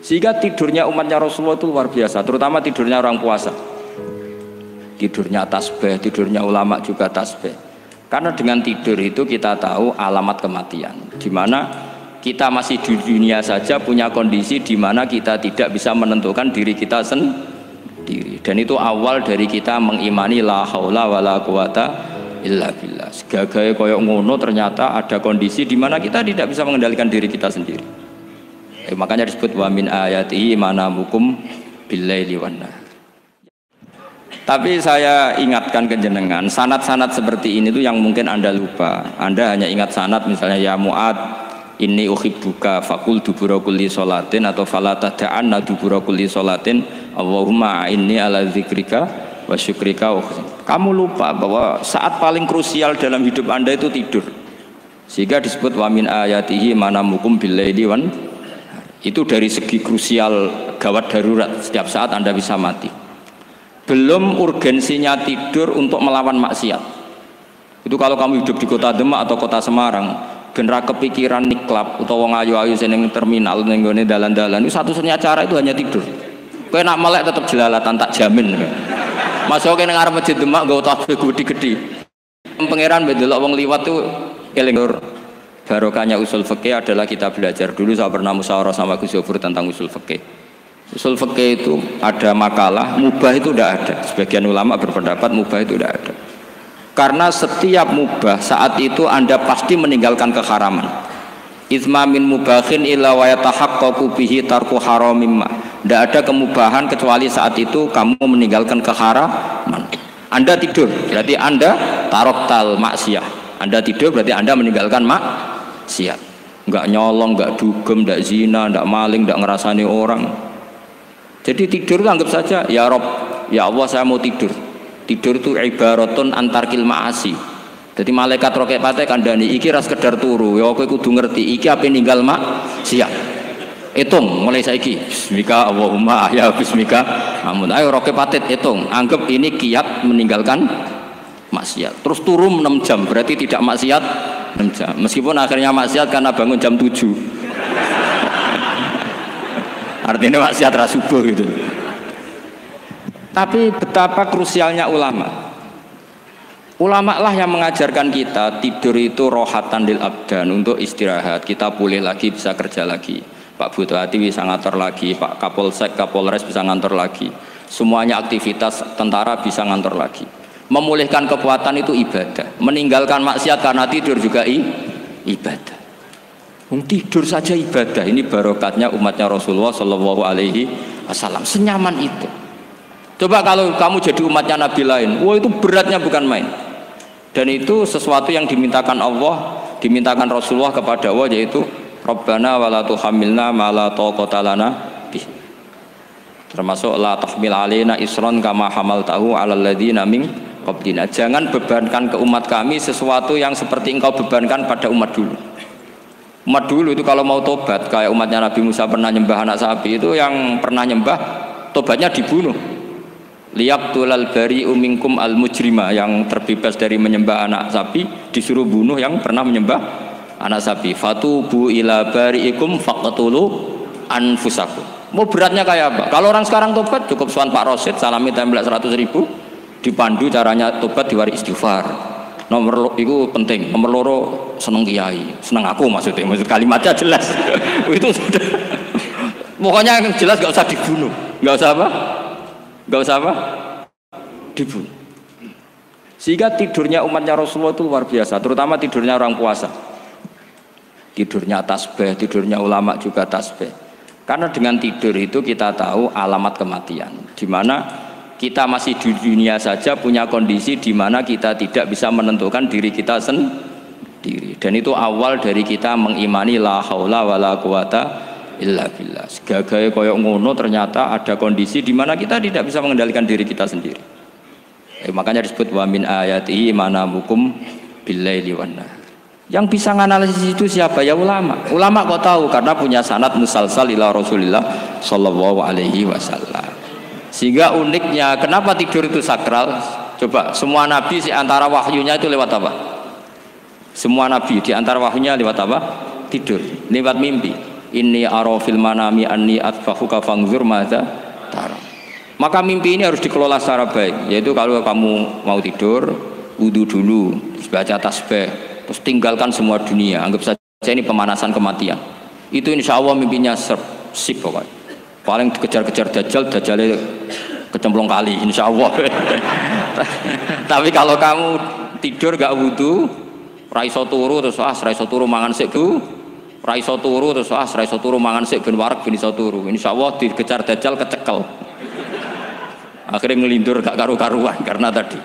Sehingga tidurnya umatnya Rasulullah itu luar biasa, terutama tidurnya orang puasa. Tidurnya tasbih, tidurnya ulama juga tasbih. Karena dengan tidur itu kita tahu alamat kematian. Di mana kita masih di dunia saja punya kondisi di mana kita tidak bisa menentukan diri kita sendiri. Dan itu awal dari kita mengimani la haula wala quwata illa billah. Segagai koyok ngono ternyata ada kondisi di mana kita tidak bisa mengendalikan diri kita sendiri. Eh, makanya disebut wa min ayatihi manamukum billaili wan tapi saya ingatkan ke jenengan, sanat-sanat seperti ini tuh yang mungkin Anda lupa. Anda hanya ingat sanat misalnya ya Mu'ad ini uhibbuka fakul dubura kulli solatin atau falata tada'anna dubura kulli solatin Allahumma inni ala zikrika wa syukrika Kamu lupa bahwa saat paling krusial dalam hidup Anda itu tidur. Sehingga disebut wa min ayatihi manamukum billaili wan itu dari segi krusial gawat darurat. Setiap saat anda bisa mati. Belum urgensinya tidur untuk melawan maksiat. Itu kalau kamu hidup di kota Demak atau kota Semarang genera kepikiran niklap atau wong ayu-ayu seneng terminal ning dalan-dalan itu satu-satunya cara itu hanya tidur. Kowe nak melek tetap jelalatan tak jamin. Masuk ke ngarep masjid Demak gak utah gede-gede. Pangeran bedelok wong liwat tuh eling barokahnya usul fikih adalah kita belajar dulu saya pernah musyawarah sama Gus Yofur tentang usul fikih usul fikih itu ada makalah mubah itu tidak ada sebagian ulama berpendapat mubah itu tidak ada karena setiap mubah saat itu anda pasti meninggalkan keharaman Izma min mubahin illa wa yatahaqqaqu bihi tarku haramimma. Tidak ada kemubahan kecuali saat itu kamu meninggalkan keharaman. Anda tidur, berarti Anda taroktal maksiyah. Anda tidur berarti Anda meninggalkan mak maksiat. Nggak nyolong nggak dugem nggak zina nggak maling nggak ngerasani orang. Jadi tidur anggap saja ya Rob ya Allah saya mau tidur. Tidur itu ibaratun antar kilmaasi jadi malaikat roket pate kandani iki ras kedar turu ya aku kudu ngerti iki apa ninggal mak siap hitung mulai saiki bismika Allahumma ya bismika. Namun ayo roket patet hitung anggap ini kiat meninggalkan maksiat. Terus turun 6 jam berarti tidak maksiat 6 jam. Meskipun akhirnya maksiat karena bangun jam 7 artinya maksiat rasubuh gitu. Tapi betapa krusialnya ulama. Ulama lah yang mengajarkan kita tidur itu rohatan lil abdan untuk istirahat. Kita pulih lagi bisa kerja lagi. Pak Hati bisa ngantor lagi. Pak Kapolsek Kapolres bisa ngantor lagi. Semuanya aktivitas tentara bisa ngantor lagi. Memulihkan kekuatan itu ibadah meninggalkan maksiat karena tidur juga i, ibadah. Tidur saja ibadah. Ini barokatnya umatnya Rasulullah Shallallahu Alaihi Wasallam. Senyaman itu. Coba kalau kamu jadi umatnya Nabi lain wah itu beratnya bukan main. Dan itu sesuatu yang dimintakan Allah dimintakan Rasulullah kepada Allah yaitu Rabbana wala tuhamilna ma la termasuk la tahmil alaina isron kama hamaltahu alal ladzina min qablina. Jangan bebankan ke umat kami sesuatu yang seperti engkau bebankan pada umat dulu. Umat dulu itu kalau mau tobat kayak umatnya Nabi Musa pernah nyembah anak sapi itu yang pernah nyembah tobatnya dibunuh. Liyak tulal bari umingkum al mujrima yang terbebas dari menyembah anak sapi disuruh bunuh yang pernah menyembah anak sapi. Fatubu ila bariikum faqtulu anfusakum. Mau beratnya kayak apa? Kalau orang sekarang tobat cukup suan Pak Rosid salami tembak 100 ribu dipandu caranya tobat diwari istighfar. Nomor itu penting. Nomor loro seneng kiai. Seneng aku maksudnya. Maksud kalimatnya jelas. Itu sudah. Pokoknya yang jelas gak usah dibunuh. Gak usah apa? Gak usah apa? Dibunuh. Sehingga tidurnya umatnya Rasulullah itu luar biasa terutama tidurnya orang puasa. Tidurnya tasbih tidurnya ulama juga tasbih. Karena dengan tidur itu kita tahu alamat kematian. Di mana kita masih di dunia saja punya kondisi di mana kita tidak bisa menentukan diri kita sendiri. Dan itu awal dari kita mengimani la haula wala quwata illa billah. Segagai koyok ngono ternyata ada kondisi di mana kita tidak bisa mengendalikan diri kita sendiri. Eh, makanya disebut wa min ayati manamukum billaili wan yang bisa menganalisis itu siapa? Ya ulama. Ulama kok tahu? Karena punya sanat musalsal ila rasulillah sallallahu alaihi wasallam sehingga uniknya, kenapa tidur itu sakral? Coba, semua nabi di antara wahyunya itu lewat apa? Semua nabi di antara wahyunya lewat apa? Tidur, lewat mimpi. ini arofil manami anni atfahuka fangzur mada tara maka mimpi ini harus dikelola secara baik yaitu kalau kamu mau tidur wudhu dulu terus baca tasbih terus tinggalkan semua dunia anggap saja ini pemanasan kematian itu insya Allah mimpinya sip pokoknya paling dikejar-kejar dajjal dajjalnya kecemplung kali insya Allah tapi kalau kamu tidur gak wudhu raiso turu terus ah raiso turu mangan sik bu. Raiso turu terus ah raiso turu mangan sik ben warak iso turu. Insyaallah dikejar dajjal kecekel. Akhirnya ngelindur gak karu-karuan karena tadi